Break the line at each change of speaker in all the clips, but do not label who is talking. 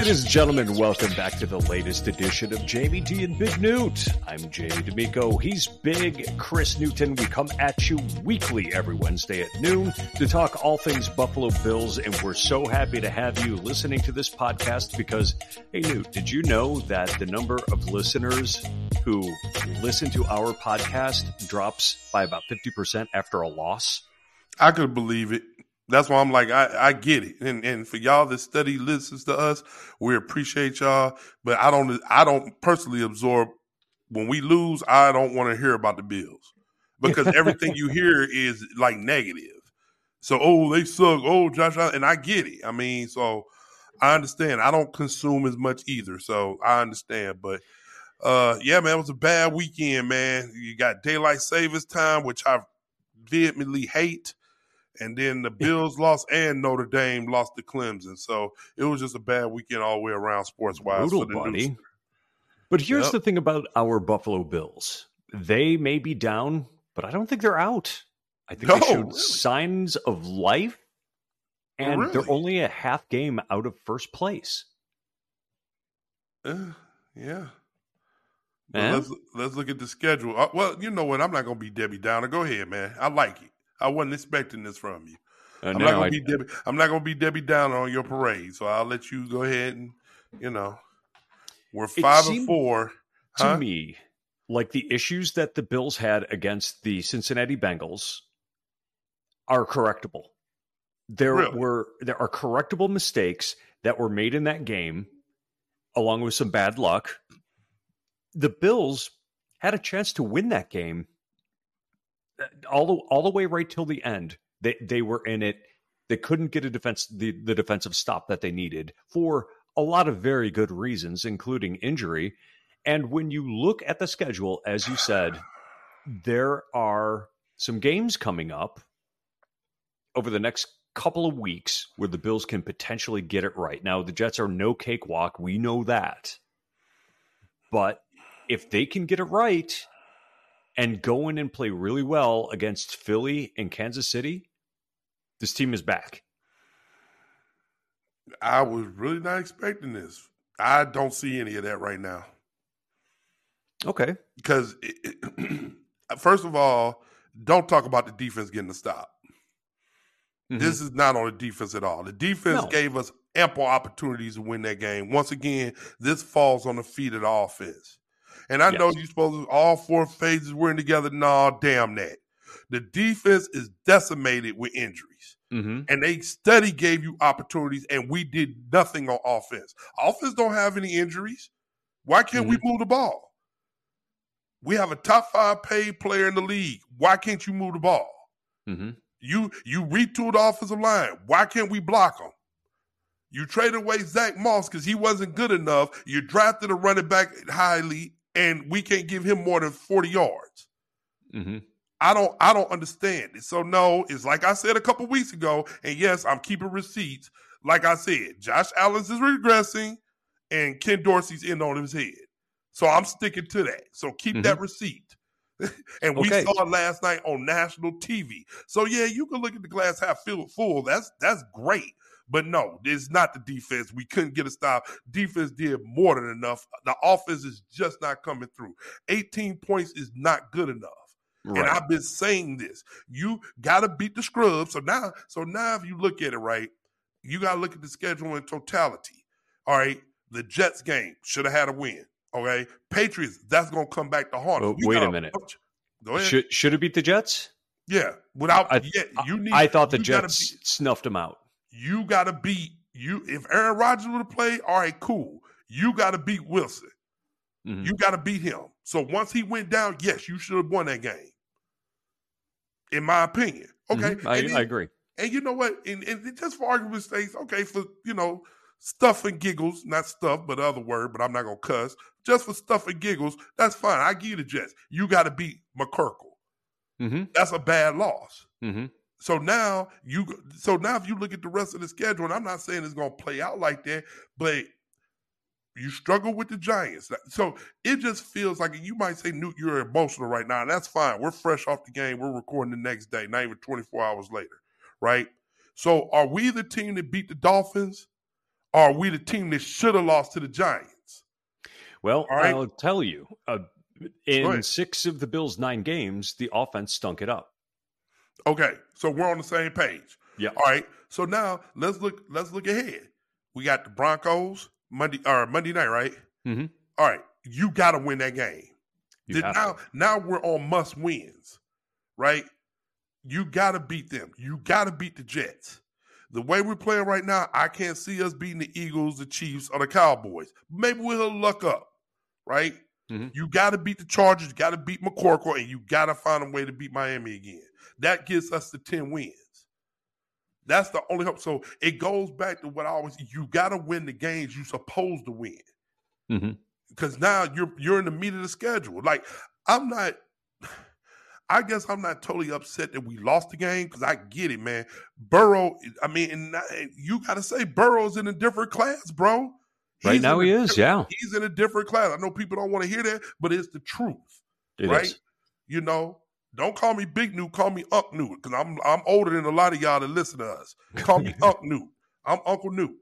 Ladies and gentlemen, welcome back to the latest edition of Jamie D and Big Newt. I'm Jamie D'Amico. He's Big Chris Newton. We come at you weekly every Wednesday at noon to talk all things Buffalo Bills, and we're so happy to have you listening to this podcast because, hey Newt, did you know that the number of listeners who listen to our podcast drops by about 50% after a loss?
I could believe it. That's why I'm like, I, I get it. And and for y'all that study listens to us, we appreciate y'all. But I don't I don't personally absorb when we lose, I don't want to hear about the Bills. Because everything you hear is like negative. So, oh, they suck. Oh, Josh, and I get it. I mean, so I understand. I don't consume as much either. So I understand. But uh yeah, man, it was a bad weekend, man. You got daylight savings time, which I vehemently hate and then the Bills lost and Notre Dame lost to Clemson. So it was just a bad weekend all the way around sports wise.
Brutal, buddy. But here's yep. the thing about our Buffalo Bills: they may be down, but I don't think they're out. I think no, they showed really? signs of life, and really? they're only a half game out of first place.
Uh, yeah. let's let's look at the schedule. Uh, well, you know what? I'm not going to be Debbie Downer. Go ahead, man. I like it. I wasn't expecting this from you. Uh, I'm, not gonna I, be Debbie, I'm not gonna be Debbie Downer on your parade, so I'll let you go ahead and you know we're five and four.
To huh? me, like the issues that the Bills had against the Cincinnati Bengals are correctable. There really? were there are correctable mistakes that were made in that game, along with some bad luck. The Bills had a chance to win that game all the all the way right till the end. They they were in it. They couldn't get a defense the, the defensive stop that they needed for a lot of very good reasons, including injury. And when you look at the schedule, as you said, there are some games coming up over the next couple of weeks where the Bills can potentially get it right. Now, the Jets are no cakewalk. We know that. But if they can get it right, and go in and play really well against Philly and Kansas City, this team is back.
I was really not expecting this. I don't see any of that right now.
Okay.
Because, it, it, first of all, don't talk about the defense getting a stop. Mm-hmm. This is not on the defense at all. The defense no. gave us ample opportunities to win that game. Once again, this falls on the feet of the offense. And I yes. know you supposed to all four phases were in together. Nah, damn that. The defense is decimated with injuries. Mm-hmm. And they study gave you opportunities, and we did nothing on offense. Offense don't have any injuries. Why can't mm-hmm. we move the ball? We have a top five paid player in the league. Why can't you move the ball? Mm-hmm. You you retooled the offensive line. Why can't we block them? You traded away Zach Moss because he wasn't good enough. You drafted a running back highly and we can't give him more than 40 yards. Mm-hmm. I don't I don't understand it. So no, it's like I said a couple weeks ago, and yes, I'm keeping receipts. Like I said, Josh Allen's is regressing and Ken Dorsey's in on his head. So I'm sticking to that. So keep mm-hmm. that receipt. and we okay. saw it last night on national TV. So yeah, you can look at the glass half full. That's that's great. But no, it's not the defense. We couldn't get a stop. Defense did more than enough. The offense is just not coming through. 18 points is not good enough. Right. And I've been saying this. You got to beat the scrubs. So now, so now if you look at it right, you got to look at the schedule in totality. All right, the Jets game should have had a win. Okay, Patriots that's going to come back to haunt.
us. wait a minute. Go ahead. Should should it beat the Jets?
Yeah, without
I,
yeah, you need.
I thought the Jets beat, snuffed them out.
You got to beat you. If Aaron Rodgers would have played, all right, cool. You got to beat Wilson. Mm-hmm. You got to beat him. So once he went down, yes, you should have won that game. In my opinion, okay,
mm-hmm. I,
then,
I, agree.
And you know what? And, and just for argument's sake, okay, for you know stuff and giggles, not stuff, but other word, but I'm not gonna cuss. Just for stuff and giggles, that's fine. I give you the Jets. You got to beat McCorkle. Mm-hmm. That's a bad loss. Mm-hmm. So now you, so now if you look at the rest of the schedule, and I'm not saying it's gonna play out like that, but you struggle with the Giants. So it just feels like you might say, Newt, you're emotional right now, and that's fine. We're fresh off the game. We're recording the next day, not even 24 hours later, right? So are we the team that beat the Dolphins? Or are we the team that should have lost to the Giants?
Well, right? I'll tell you, uh, in six of the Bills' nine games, the offense stunk it up.
Okay, so we're on the same page.
Yeah.
All right. So now let's look. Let's look ahead. We got the Broncos Monday or Monday night, right? Mm-hmm. All right. You got to win that game. now, now we're on must wins, right? You got to beat them. You got to beat the Jets. The way we're playing right now, I can't see us beating the Eagles, the Chiefs, or the Cowboys. Maybe we'll luck up, right? Mm-hmm. You got to beat the Chargers, you got to beat McCorkle, and you got to find a way to beat Miami again. That gets us to 10 wins. That's the only hope. So it goes back to what I always you got to win the games you're supposed to win. Because mm-hmm. now you're you're in the meat of the schedule. Like I'm not. I guess I'm not totally upset that we lost the game because I get it, man. Burrow, I mean, and you got to say Burrow's in a different class, bro.
He's right now he is, yeah.
He's in a different class. I know people don't want to hear that, but it's the truth, it right? Is. You know, don't call me Big New, call me Unc New, because I'm I'm older than a lot of y'all that listen to us. Call me Unc New. I'm Uncle Newt.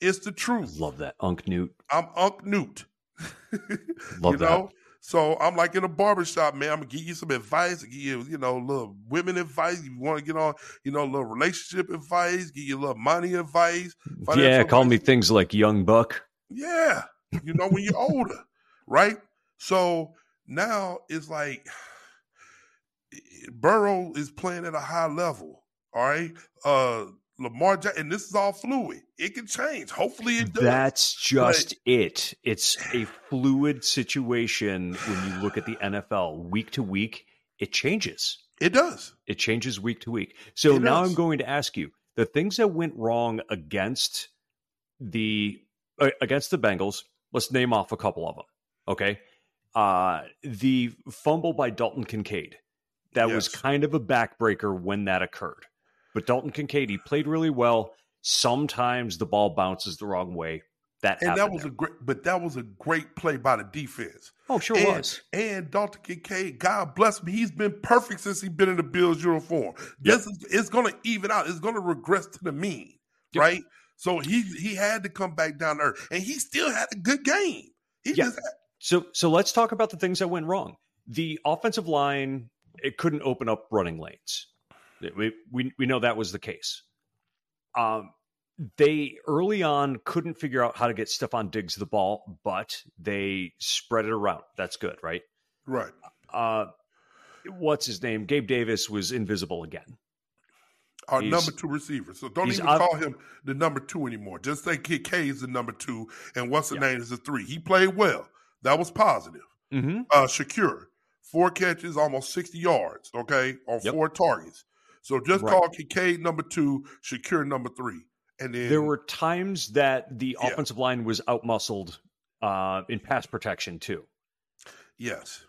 It's the truth.
Love that. Unc Newt.
I'm Unc Newt.
Love you that. Know?
So I'm like in a barbershop, man. I'm gonna give you some advice, give you, you know, little women advice. You want to get on, you know, a little relationship advice, give you a little money advice.
Yeah, call advice. me things like young buck.
Yeah. You know, when you're older, right? So now it's like Burrow is playing at a high level. All right. Uh Lamar Jackson, and this is all fluid. It can change. Hopefully it does.
That's just but, it. It's a fluid situation when you look at the NFL week to week. It changes.
It does.
It changes week to week. So it now does. I'm going to ask you the things that went wrong against the against the Bengals. Let's name off a couple of them. Okay. Uh, the fumble by Dalton Kincaid that yes. was kind of a backbreaker when that occurred. But Dalton Kincaid, he played really well. Sometimes the ball bounces the wrong way. That
and that was there. a great, but that was a great play by the defense.
Oh, sure
and,
was.
And Dalton Kincaid, God bless me, he's been perfect since he's been in the Bills uniform. Yep. This is it's going to even out. It's going to regress to the mean, yep. right? So he he had to come back down to earth, and he still had a good game. He
yeah. Had- so so let's talk about the things that went wrong. The offensive line it couldn't open up running lanes. We, we, we know that was the case. Um, they early on couldn't figure out how to get Stefon Diggs the ball, but they spread it around. That's good, right?
Right.
Uh, what's his name? Gabe Davis was invisible again.
Our he's, number two receiver. So don't even call him the number two anymore. Just say Kid K is the number two, and what's the yeah. name is the three. He played well. That was positive. Mm-hmm. Uh, Shakir, four catches, almost 60 yards, okay, on yep. four targets. So just right. call Kincaid number two, Shakir number three. And then
there were times that the yeah. offensive line was outmuscled uh, in pass protection too.
Yes.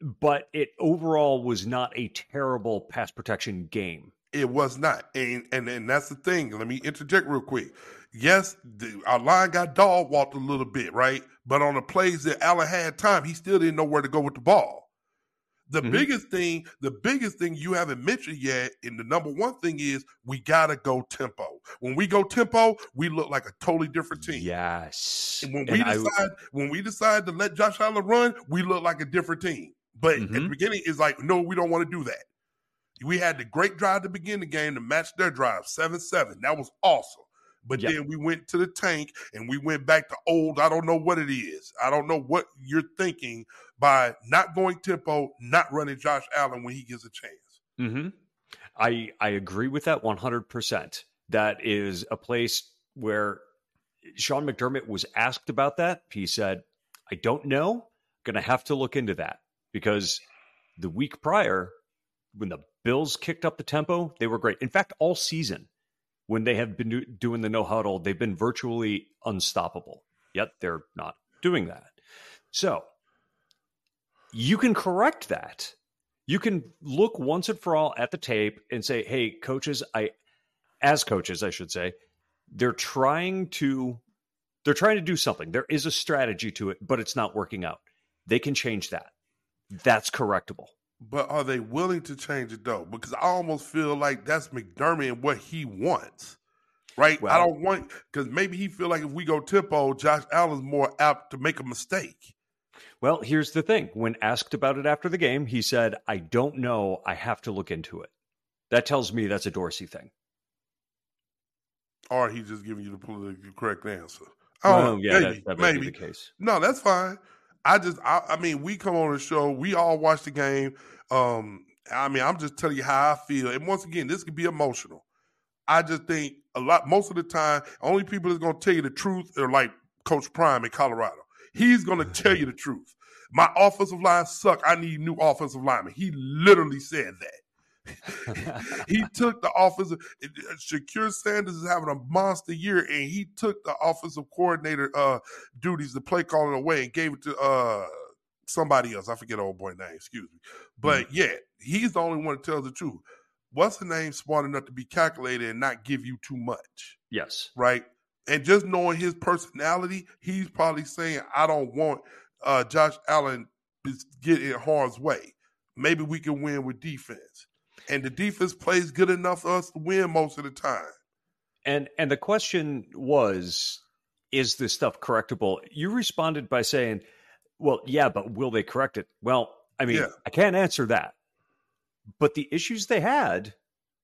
But it overall was not a terrible pass protection game.
It was not. And and, and that's the thing. Let me interject real quick. Yes, the, our line got dog walked a little bit, right? But on the plays that Allen had time, he still didn't know where to go with the ball. The mm-hmm. biggest thing, the biggest thing you haven't mentioned yet, and the number one thing is we gotta go tempo. When we go tempo, we look like a totally different team.
Yes.
And when and we decide, when we decide to let Josh Allen run, we look like a different team. But mm-hmm. at the beginning, it's like, no, we don't want to do that. We had the great drive to begin the game to match their drive, seven seven. That was awesome. But yep. then we went to the tank and we went back to old. I don't know what it is. I don't know what you're thinking by not going tempo, not running Josh Allen when he gets a chance.
Mm-hmm. I I agree with that 100%. That is a place where Sean McDermott was asked about that. He said, "I don't know. Going to have to look into that because the week prior when the Bills kicked up the tempo, they were great. In fact, all season when they have been do- doing the no huddle, they've been virtually unstoppable. Yet they're not doing that. So, you can correct that you can look once and for all at the tape and say, "Hey, coaches, I as coaches, I should say, they're trying to they're trying to do something. There is a strategy to it, but it's not working out. They can change that. That's correctable."
But are they willing to change it though? Because I almost feel like that's McDermott and what he wants. Right? Well, I don't want because maybe he feel like if we go tempo, Josh Allen's more apt to make a mistake.
Well, here's the thing. When asked about it after the game, he said, I don't know. I have to look into it. That tells me that's a Dorsey thing.
Or he's just giving you the politically correct answer.
Oh, well, yeah, maybe, that, that maybe. the case.
No, that's fine. I just, I, I, mean, we come on the show, we all watch the game. Um, I mean, I'm just telling you how I feel. And once again, this could be emotional. I just think a lot, most of the time, only people that's going to tell you the truth are like Coach Prime in Colorado. He's going to tell you the truth. My offensive line suck. I need new offensive linemen. He literally said that. He took the offensive. Shedeur Sanders is having a monster year, and he took the offensive coordinator uh, duties, the play calling away, and gave it to uh, somebody else. I forget old boy name. Excuse me. But mm-hmm. yeah, he's the only one that tells the truth. What's the name smart enough to be calculated and not give you too much?
Yes.
Right. And just knowing his personality, he's probably saying, I don't want uh, Josh Allen to get in harm's way. Maybe we can win with defense. And the defense plays good enough for us to win most of the time.
And and the question was, is this stuff correctable? You responded by saying, Well, yeah, but will they correct it? Well, I mean, yeah. I can't answer that. But the issues they had,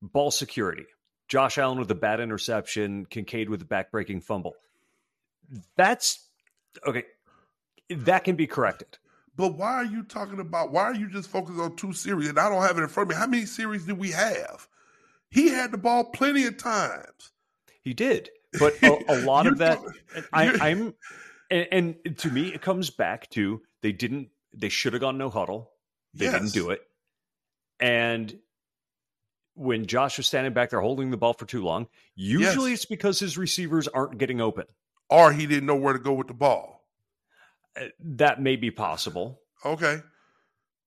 ball security, Josh Allen with a bad interception, Kincaid with a backbreaking fumble. That's okay. That can be corrected.
But why are you talking about? Why are you just focused on two series? And I don't have it in front of me. How many series did we have? He had the ball plenty of times.
He did, but a, a lot of that, I, am and, and, to me, it comes back to they didn't. They should have gone no huddle. They yes. didn't do it, and when Josh was standing back there holding the ball for too long, usually yes. it's because his receivers aren't getting open.
Or he didn't know where to go with the ball.
Uh, that may be possible.
Okay.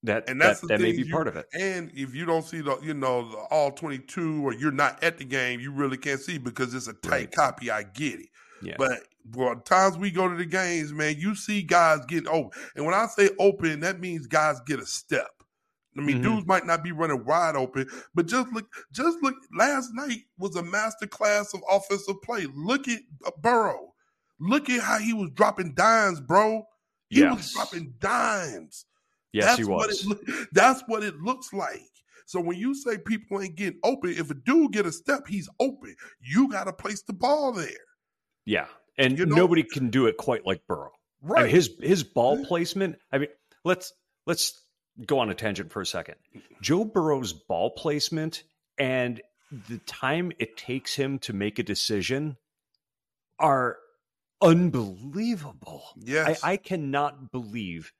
That and that's that, that may be you, part of it.
And if you don't see the, you know, the all twenty two, or you're not at the game, you really can't see because it's a tight right. copy. I get it. Yeah. But well, times we go to the games, man, you see guys getting open, and when I say open, that means guys get a step. I mean, mm-hmm. dudes might not be running wide open, but just look, just look. Last night was a master class of offensive play. Look at Burrow. Look at how he was dropping dimes, bro. He yes. was dropping dimes.
Yes, that's he was.
What it, that's what it looks like. So when you say people ain't getting open, if a dude get a step, he's open. You got to place the ball there.
Yeah, and you know? nobody can do it quite like Burrow. Right. I mean, his his ball placement. I mean, let's let's go on a tangent for a second. Joe Burrow's ball placement and the time it takes him to make a decision are unbelievable.
Yes.
I, I cannot believe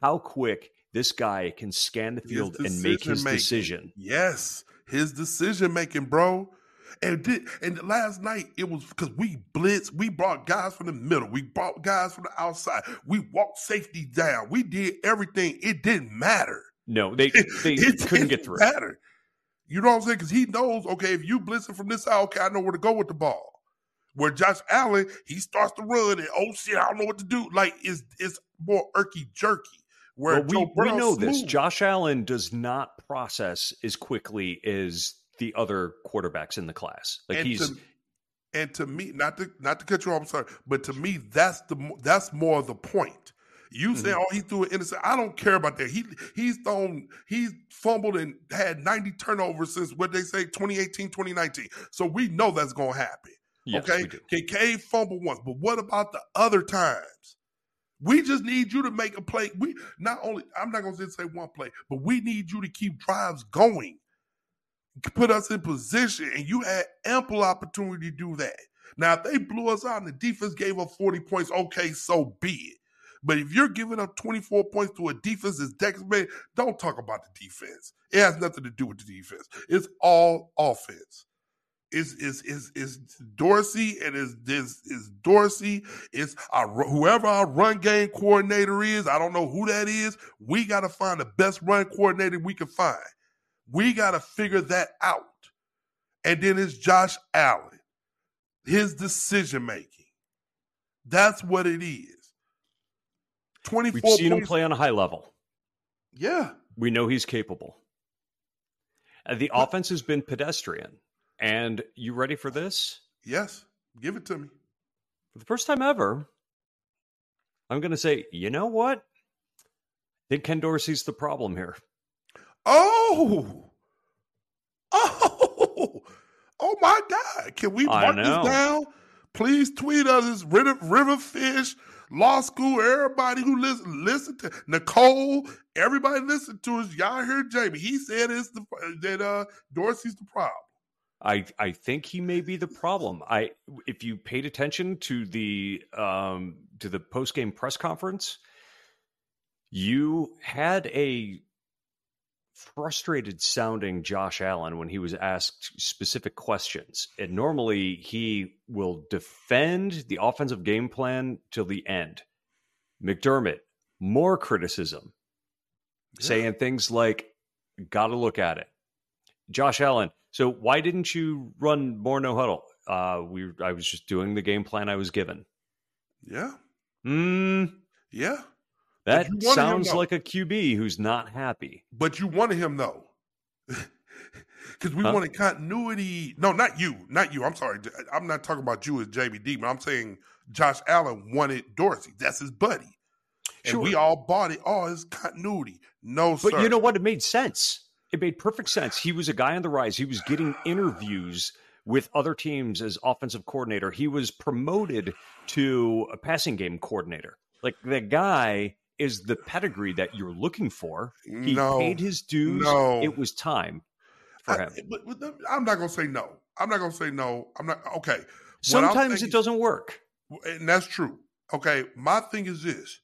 how quick this guy can scan the field and make his making. decision.
Yes. His decision making, bro. And did, and last night it was because we blitzed, we brought guys from the middle, we brought guys from the outside, we walked safety down, we did everything. It didn't matter.
No, they they it couldn't get through.
Matter. You know what I'm saying? Because he knows, okay, if you blitzing from this side, okay, I know where to go with the ball. Where Josh Allen, he starts to run and oh shit, I don't know what to do. Like it's it's more irky jerky. Where
well, we, we know smooth. this. Josh Allen does not process as quickly as the other quarterbacks in the class. Like
and
he's
to, and to me, not to not to cut you off, I'm sorry, but to me, that's the that's more the point. You mm-hmm. say, "Oh, he threw an innocent." I don't care about that. He he's thrown, he's fumbled and had 90 turnovers since what they say 2018, 2019. So we know that's going to happen. Yes, okay, Kincaid fumbled once, but what about the other times? We just need you to make a play. We not only I'm not going to say one play, but we need you to keep drives going. put us in position, and you had ample opportunity to do that. Now, if they blew us out and the defense gave up 40 points, okay, so be it. But if you're giving up 24 points to a defense that's made, don't talk about the defense. It has nothing to do with the defense. It's all offense. Is is is is Dorsey and is this is Dorsey is our, whoever our run game coordinator is. I don't know who that is. We got to find the best run coordinator we can find. We got to figure that out. And then it's Josh Allen, his decision making. That's what it is.
24 We've seen points. him play on a high level.
Yeah.
We know he's capable. The offense has been pedestrian. And you ready for this?
Yes. Give it to me.
For the first time ever, I'm going to say, you know what? I think Ken Dorsey's the problem here.
Oh. Oh. Oh my God. Can we mark this down? Please tweet us. It's River, Riverfish law school, everybody who listen, listen to Nicole, everybody listen to us. Y'all heard Jamie. He said it's the that uh Dorsey's the problem.
I I think he may be the problem. I if you paid attention to the um to the post game press conference, you had a frustrated sounding Josh Allen when he was asked specific questions. And normally he will defend the offensive game plan till the end. McDermott, more criticism, yeah. saying things like, got to look at it. Josh Allen, so why didn't you run more no huddle? Uh, we, I was just doing the game plan I was given.
Yeah.
Hmm.
Yeah.
That sounds like a QB who's not happy.
But you wanted him though. Because we huh? wanted continuity. No, not you. Not you. I'm sorry. I'm not talking about you as JBD, but I'm saying Josh Allen wanted Dorsey. That's his buddy. Sure. And we all bought it. Oh, his continuity. No, sir.
but sir. you know what? It made sense. It made perfect sense. He was a guy on the rise. He was getting interviews with other teams as offensive coordinator. He was promoted to a passing game coordinator. Like the guy is the pedigree that you're looking for. He no, paid his dues. No. It was time for him.
I, but, but I'm not going to say no. I'm not going to say no. I'm not okay.
Sometimes it doesn't work,
and that's true. Okay, my thing is this,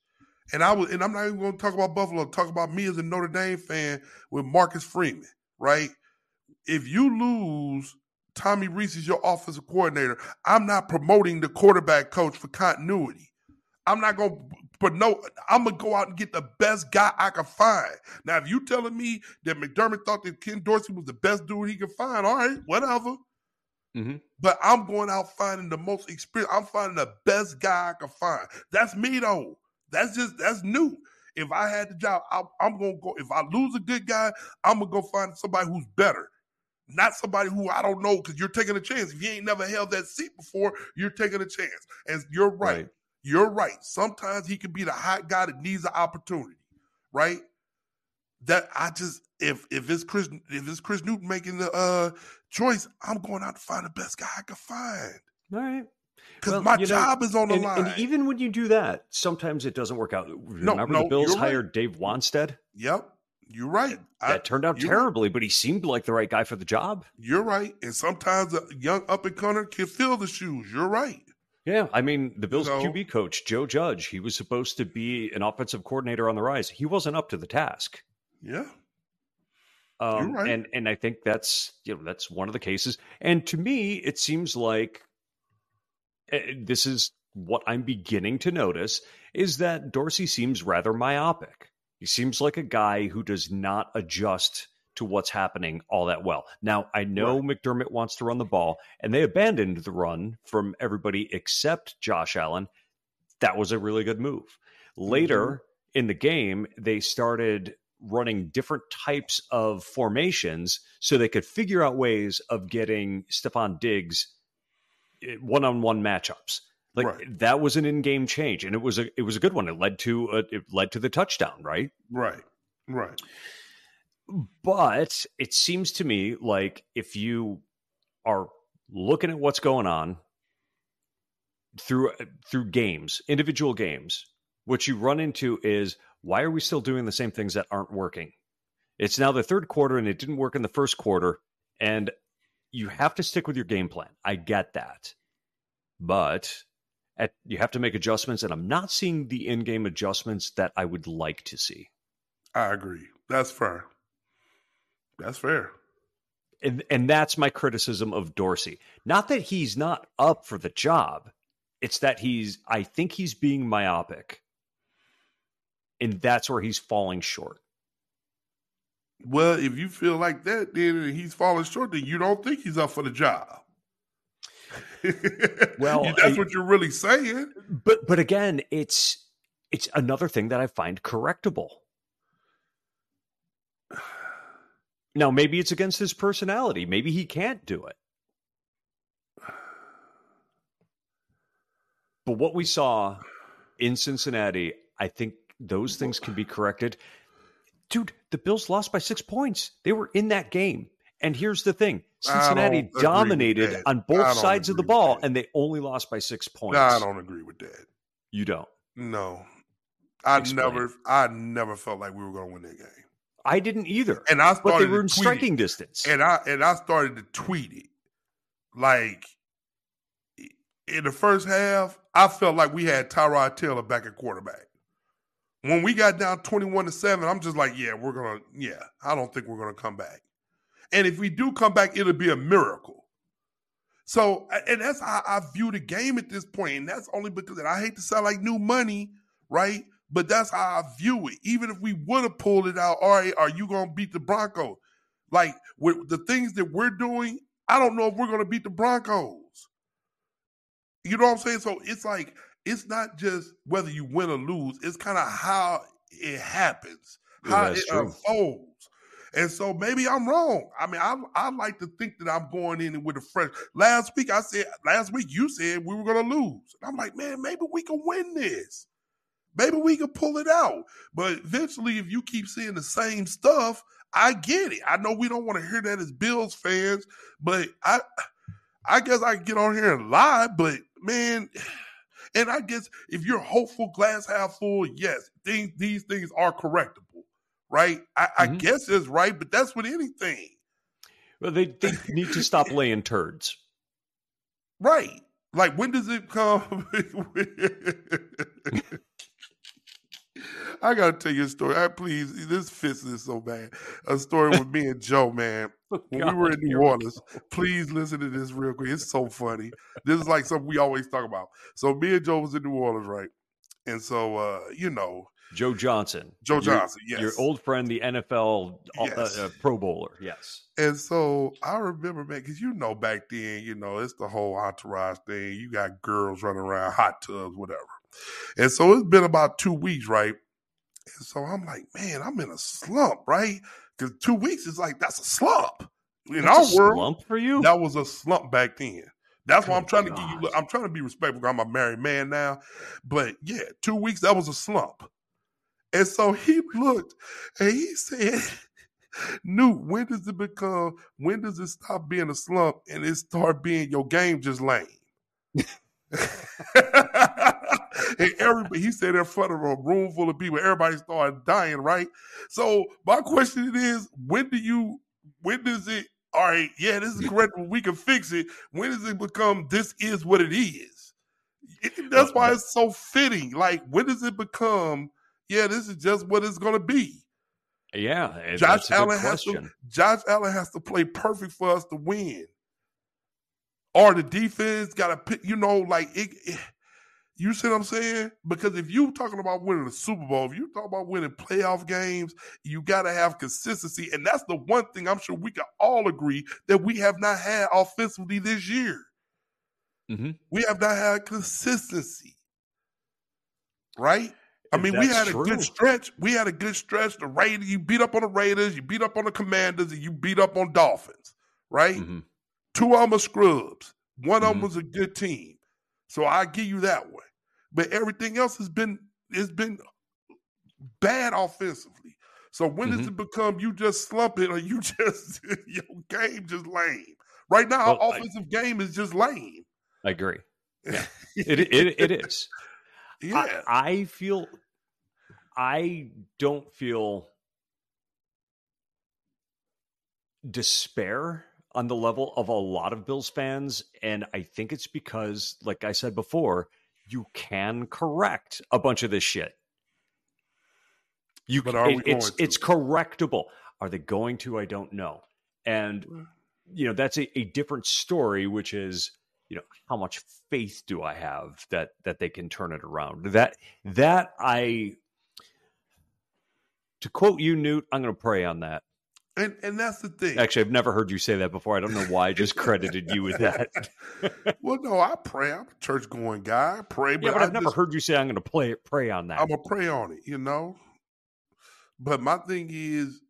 and I was, and I'm not even going to talk about Buffalo. Talk about me as a Notre Dame fan with Marcus Freeman. Right? If you lose Tommy Rees is your offensive coordinator, I'm not promoting the quarterback coach for continuity. I'm not going to but no, I'm gonna go out and get the best guy I can find. Now, if you telling me that McDermott thought that Ken Dorsey was the best dude he could find, all right, whatever. Mm-hmm. But I'm going out finding the most experience. I'm finding the best guy I can find. That's me though. That's just that's new. If I had the job, I, I'm gonna go. If I lose a good guy, I'm gonna go find somebody who's better not somebody who I don't know because you're taking a chance. If you ain't never held that seat before, you're taking a chance. And you're right. right. You're right. Sometimes he can be the hot guy that needs an opportunity, right? That I just if if it's Chris if it's Chris Newton making the uh choice, I'm going out to find the best guy I can find.
All right.
Because well, my job know, is on the
and,
line.
And even when you do that, sometimes it doesn't work out. Remember no, no, the Bills hired right. Dave Wannstedt?
Yep. You're right.
That I, turned out terribly, right. but he seemed like the right guy for the job.
You're right. And sometimes a young up and comer can fill the shoes. You're right.
Yeah, I mean, the Bills QB coach, Joe Judge, he was supposed to be an offensive coordinator on the rise. He wasn't up to the task.
Yeah.
Um, right. and and I think that's you know that's one of the cases. And to me, it seems like this is what I'm beginning to notice is that Dorsey seems rather myopic. He seems like a guy who does not adjust to what's happening all that well. Now, I know right. McDermott wants to run the ball, and they abandoned the run from everybody except Josh Allen. That was a really good move. Later mm-hmm. in the game, they started running different types of formations so they could figure out ways of getting Stefon Diggs one on one matchups. Like right. that was an in-game change, and it was a it was a good one. It led to a, it led to the touchdown, right?
Right, right.
But it seems to me like if you are looking at what's going on through through games, individual games, what you run into is why are we still doing the same things that aren't working? It's now the third quarter and it didn't work in the first quarter And you have to stick with your game plan. I get that. But at, you have to make adjustments, and I'm not seeing the in game adjustments that I would like to see.
I agree. That's fair. That's fair.
And, and that's my criticism of Dorsey. Not that he's not up for the job, it's that he's, I think he's being myopic. And that's where he's falling short.
Well, if you feel like that, then he's falling short, then you don't think he's up for the job. well, that's I, what you're really saying.
But but again, it's it's another thing that I find correctable. Now, maybe it's against his personality. Maybe he can't do it. But what we saw in Cincinnati, I think those things can be corrected. Dude, the Bills lost by six points. They were in that game. And here's the thing Cincinnati dominated on both sides of the ball, and they only lost by six points.
No, I don't agree with that.
You don't?
No. I Explain. never I never felt like we were gonna win that game.
I didn't either.
And I started but
they were in striking it. distance.
And I and I started to tweet it. Like in the first half, I felt like we had Tyrod Taylor back at quarterback. When we got down 21 to 7, I'm just like, yeah, we're gonna, yeah, I don't think we're gonna come back. And if we do come back, it'll be a miracle. So, and that's how I view the game at this point. And that's only because and I hate to sound like new money, right? But that's how I view it. Even if we would have pulled it out, all right, are you gonna beat the Broncos? Like with the things that we're doing, I don't know if we're gonna beat the Broncos. You know what I'm saying? So it's like it's not just whether you win or lose, it's kind of how it happens, how it true. unfolds. And so maybe I'm wrong. I mean, I I like to think that I'm going in with a fresh. Last week I said, last week you said we were going to lose. And I'm like, man, maybe we can win this. Maybe we can pull it out. But eventually, if you keep seeing the same stuff, I get it. I know we don't want to hear that as Bills fans, but I I guess I can get on here and lie, but man, and I guess if you're hopeful, glass half full, yes, things these things are correctable, right? I, mm-hmm. I guess it's right, but that's with anything.
Well, they, they need to stop laying turds.
Right. Like when does it come? I gotta tell you a story. I please, this fits this so bad. A story with me and Joe, man. Oh, when God, we were in New Orleans, please listen to this real quick. It's so funny. This is like something we always talk about. So me and Joe was in New Orleans, right? And so uh, you know,
Joe Johnson.
Joe Johnson, yes.
Your old friend, the NFL uh, uh, Pro Bowler, yes.
And so I remember, man, because you know back then, you know, it's the whole entourage thing. You got girls running around, hot tubs, whatever. And so it's been about two weeks, right? And so I'm like, man, I'm in a slump, right? Because two weeks is like that's a slump. In
that's our world, slump for you.
That was a slump back then. That's why I'm trying to give you. I'm trying to be respectful. I'm a married man now, but yeah, two weeks that was a slump. And so he looked and he said, Newt, when does it become, when does it stop being a slump and it start being your game just lame? and everybody he said in front of a room full of people, everybody started dying, right? So my question is, when do you when does it all right, yeah, this is correct, we can fix it. When does it become this is what it is? It, that's why it's so fitting. Like, when does it become, yeah, this is just what it's gonna be?
Yeah,
Josh Allen has to Josh Allen has to play perfect for us to win. Or the defense got to pick, you know, like it, it you see what I'm saying? Because if you're talking about winning the Super Bowl, if you talk about winning playoff games, you got to have consistency, and that's the one thing I'm sure we can all agree that we have not had offensively this year. Mm-hmm. We have not had consistency, right? I mean, we had true. a good stretch. We had a good stretch. The Raiders, you beat up on the Raiders, you beat up on the Commanders, and you beat up on Dolphins, right? Mm-hmm. Two of them are scrubs. One mm-hmm. of them was a good team. So I give you that one but everything else has been has been bad offensively. So when mm-hmm. does it become you just slumping or you just your game just lame? Right now, well, our offensive I, game is just lame.
I agree. Yeah. it, it it is.
Yeah.
I, I feel I don't feel despair on the level of a lot of Bills fans. And I think it's because, like I said before, you can correct a bunch of this shit. You, but are it, it's to? it's correctable. Are they going to? I don't know. And mm. you know that's a, a different story, which is you know how much faith do I have that that they can turn it around? That that I to quote you, Newt, I'm going to pray on that.
And and that's the thing.
Actually, I've never heard you say that before. I don't know why I just credited you with that.
well, no, I pray. I'm a church going guy. I pray,
but, yeah, but I've never heard you say I'm going to play pray on that.
I'm gonna pray on it. You know. But my thing is,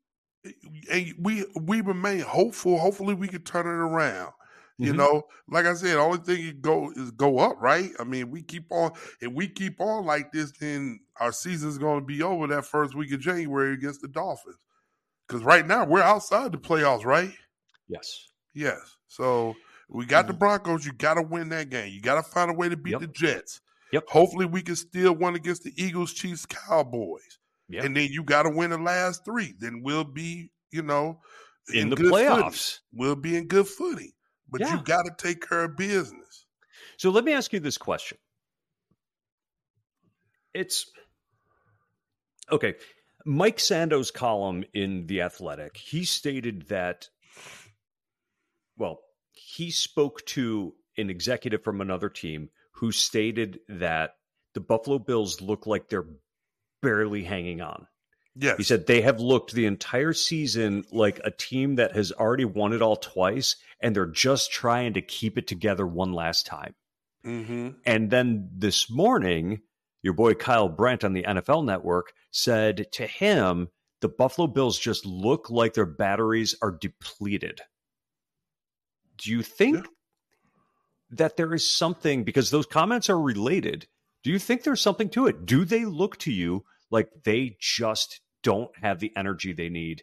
and we we remain hopeful. Hopefully, we can turn it around. You mm-hmm. know, like I said, the only thing you go is go up, right? I mean, we keep on if we keep on like this, then our season's going to be over that first week of January against the Dolphins. Because right now we're outside the playoffs, right?
Yes.
Yes. So we got the mm-hmm. Broncos. You got to win that game. You got to find a way to beat yep. the Jets.
Yep.
Hopefully, we can still win against the Eagles, Chiefs, Cowboys. Yep. And then you got to win the last three. Then we'll be, you know,
in, in the playoffs.
Footing. We'll be in good footing. But yeah. you got to take care of business.
So let me ask you this question. It's okay. Mike Sando's column in The Athletic, he stated that, well, he spoke to an executive from another team who stated that the Buffalo Bills look like they're barely hanging on.
Yes.
He said they have looked the entire season like a team that has already won it all twice, and they're just trying to keep it together one last time.
Mm-hmm.
And then this morning, your boy Kyle Brandt on the NFL Network said to him, the Buffalo Bills just look like their batteries are depleted. Do you think yeah. that there is something, because those comments are related, do you think there's something to it? Do they look to you like they just don't have the energy they need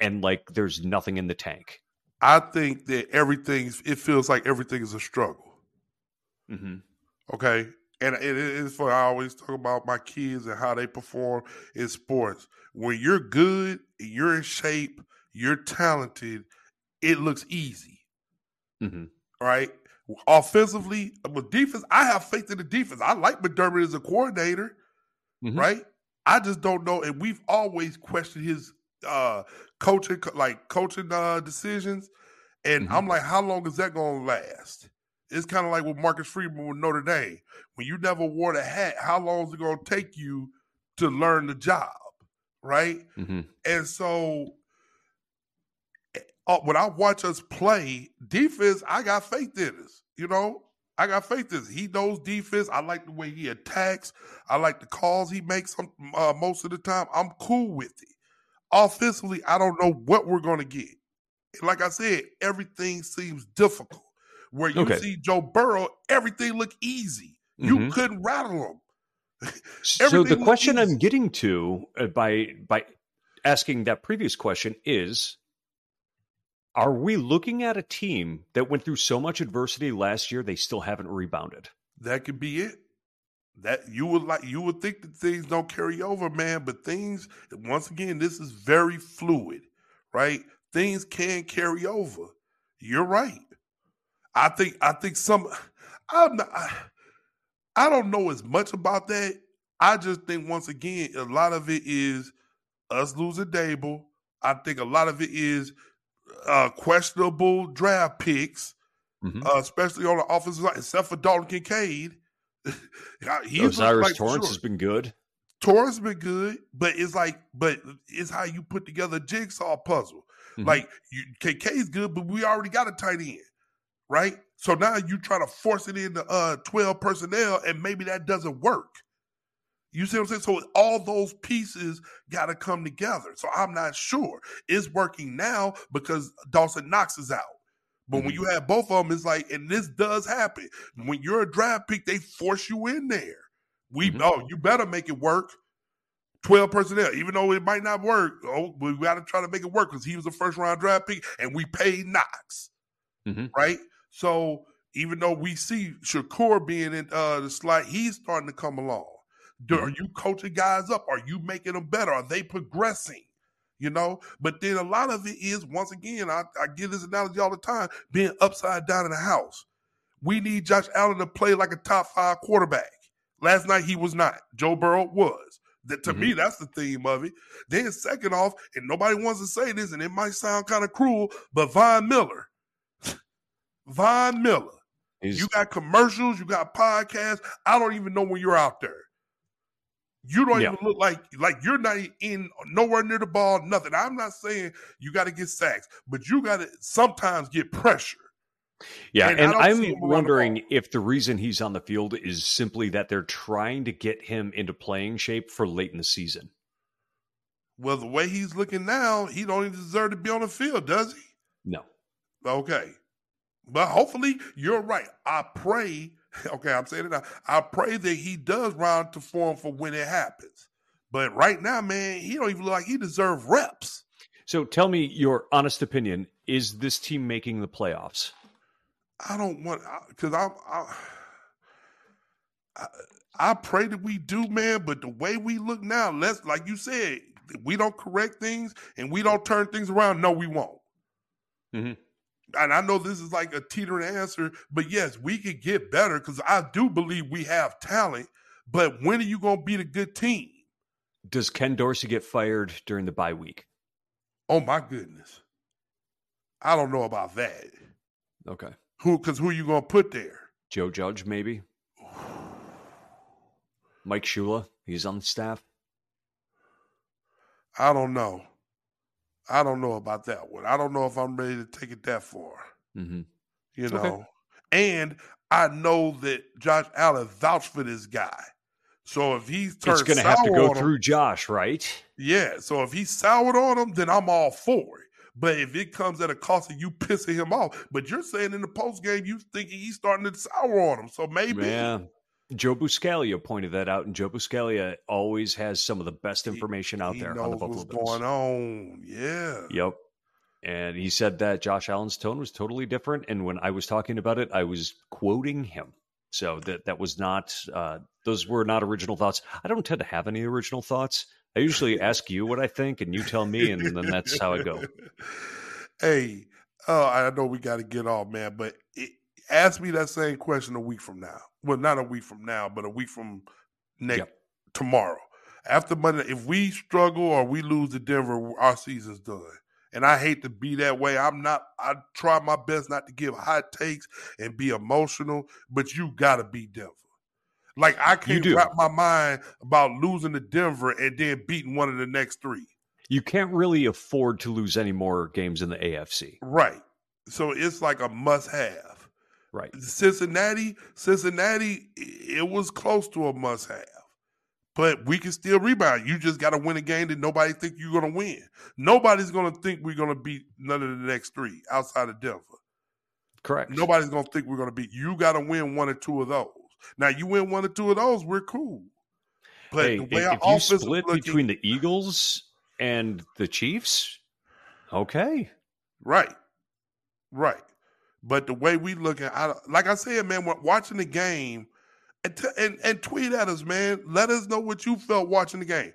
and like there's nothing in the tank?
I think that everything's, it feels like everything is a struggle.
Mm-hmm.
Okay and it is for I always talk about my kids and how they perform in sports. When you're good, you're in shape, you're talented, it looks easy.
Mm-hmm.
Right? Offensively, with defense, I have faith in the defense. I like McDermott as a coordinator, mm-hmm. right? I just don't know, and we've always questioned his uh coaching, like coaching uh decisions, and mm-hmm. I'm like, how long is that going to last? It's kind of like with Marcus Freeman with Notre Dame. When you never wore the hat, how long is it going to take you to learn the job? Right.
Mm-hmm.
And so uh, when I watch us play defense, I got faith in us. You know, I got faith in us. He knows defense. I like the way he attacks. I like the calls he makes uh, most of the time. I'm cool with it. Offensively, I don't know what we're going to get. Like I said, everything seems difficult. Where you okay. see Joe Burrow, everything look easy. You mm-hmm. couldn't rattle
him. so the question easy. I'm getting to uh, by by asking that previous question is are we looking at a team that went through so much adversity last year they still haven't rebounded?
That could be it. That you would like you would think that things don't carry over, man, but things once again, this is very fluid, right? Things can carry over. You're right. I think I think some I'm not, I, don't know as much about that. I just think once again a lot of it is us losing Daboll. I think a lot of it is uh, questionable draft picks, mm-hmm. uh, especially on the offensive side, except for Dalton Kincaid.
He's O'Cyrus like, Torrence sure. has been good.
Torrence been good, but it's like, but it's how you put together a jigsaw puzzle. Mm-hmm. Like you, KK's good, but we already got a tight end right? So now you try to force it into uh 12 personnel and maybe that doesn't work. You see what I'm saying? So all those pieces got to come together. So I'm not sure it's working now because Dawson Knox is out. But mm-hmm. when you have both of them, it's like, and this does happen. When you're a draft pick, they force you in there. We mm-hmm. oh, you better make it work. 12 personnel, even though it might not work. Oh, we got to try to make it work because he was a first round draft pick and we paid Knox.
Mm-hmm.
Right? So even though we see Shakur being in uh, the slide, he's starting to come along. Do, mm-hmm. Are you coaching guys up? Are you making them better? Are they progressing? you know. But then a lot of it is, once again, I, I give this analogy all the time, being upside down in the house. We need Josh Allen to play like a top five quarterback. Last night he was not. Joe Burrow was. That to mm-hmm. me, that's the theme of it. Then second off, and nobody wants to say this, and it might sound kind of cruel, but Von Miller, Von Miller, He's... you got commercials, you got podcasts. I don't even know when you're out there. You don't yeah. even look like like you're not in nowhere near the ball, nothing. I'm not saying you got to get sacks, but you got to sometimes get pressure.
Yeah, and, and I'm wondering the if the reason he's on the field is simply that they're trying to get him into playing shape for late in the season.
Well, the way he's looking now, he don't even deserve to be on the field, does he?
No.
Okay. But hopefully you're right. I pray Okay, I'm saying it now. I pray that he does round to form for when it happens. But right now, man, he don't even look like he deserves reps.
So tell me your honest opinion. Is this team making the playoffs?
I don't want because I, I, I I pray that we do, man. But the way we look now, let's like you said, we don't correct things and we don't turn things around. No, we won't. Mm-hmm and I know this is like a teetering answer, but yes, we could get better because I do believe we have talent. But when are you going to beat a good team?
Does Ken Dorsey get fired during the bye week?
Oh my goodness, I don't know about that.
Okay,
who? Because who are you going to put there?
Joe Judge, maybe. Mike Shula, he's on the staff.
I don't know. I don't know about that one. I don't know if I'm ready to take it that far. Mm-hmm. You know, okay. and I know that Josh Allen vouched for this guy. So if he's
it's going to have to go through him, Josh, right?
Yeah. So if he's soured on him, then I'm all for it. But if it comes at a cost of you pissing him off, but you're saying in the post game you thinking he's starting to sour on him, so maybe
yeah. Joe Buscaglia pointed that out, and Joe Buscaglia always has some of the best information out there on the Buffalo what's
Bills. going on? Yeah.
Yep. And he said that Josh Allen's tone was totally different. And when I was talking about it, I was quoting him. So that that was not; uh, those were not original thoughts. I don't tend to have any original thoughts. I usually ask you what I think, and you tell me, and then that's how I go.
Hey, oh, I know we got to get off, man, but it, ask me that same question a week from now. Well, not a week from now, but a week from next yep. tomorrow. After Monday, if we struggle or we lose to Denver, our season's done. And I hate to be that way. I'm not. I try my best not to give hot takes and be emotional, but you got to beat Denver. Like I can't wrap my mind about losing to Denver and then beating one of the next three.
You can't really afford to lose any more games in the AFC.
Right. So it's like a must have.
Right.
Cincinnati, Cincinnati, it was close to a must have. But we can still rebound. You just got to win a game that nobody think you're going to win. Nobody's going to think we're going to beat none of the next three outside of Denver.
Correct.
Nobody's going to think we're going to beat. You got to win one or two of those. Now you win one or two of those, we're cool.
But hey, the way if you split looking, between the Eagles and the Chiefs, okay,
right, right. But the way we look at, like I said, man, watching the game, and, t- and and tweet at us, man. Let us know what you felt watching the game.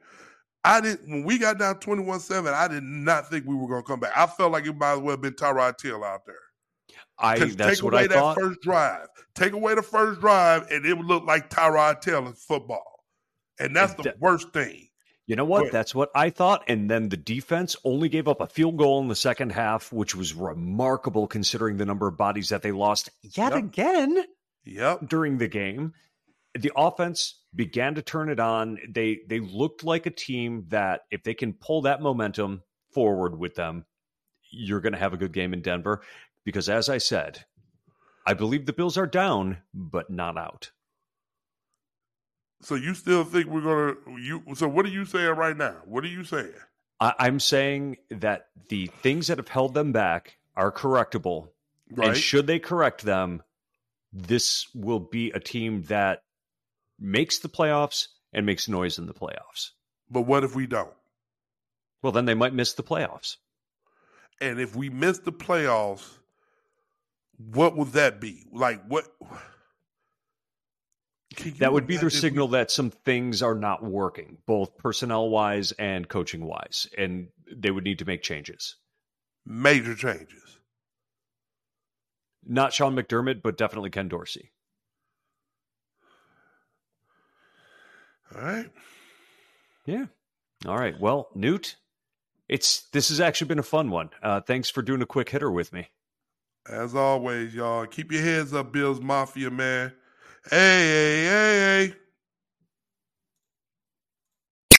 I didn't when we got down twenty one seven. I did not think we were going to come back. I felt like it might as well have been Tyrod Taylor out there.
I that's
take away
I
that
thought.
first drive. Take away the first drive, and it would look like Tyrod Taylor in football, and that's the worst thing.
You know what? That's what I thought. And then the defense only gave up a field goal in the second half, which was remarkable considering the number of bodies that they lost yet yep. again
yep.
during the game. The offense began to turn it on. They they looked like a team that if they can pull that momentum forward with them, you're going to have a good game in Denver. Because as I said, I believe the Bills are down, but not out.
So you still think we're gonna you? So what are you saying right now? What are you saying?
I, I'm saying that the things that have held them back are correctable, right. and should they correct them, this will be a team that makes the playoffs and makes noise in the playoffs.
But what if we don't?
Well, then they might miss the playoffs.
And if we miss the playoffs, what would that be? Like what?
That would be their signal we... that some things are not working, both personnel wise and coaching wise, and they would need to make changes.
Major changes.
Not Sean McDermott, but definitely Ken Dorsey.
All right.
Yeah. All right. Well, Newt, it's this has actually been a fun one. Uh, thanks for doing a quick hitter with me.
As always, y'all, keep your heads up, Bills Mafia, man. Hey, hey, hey, hey.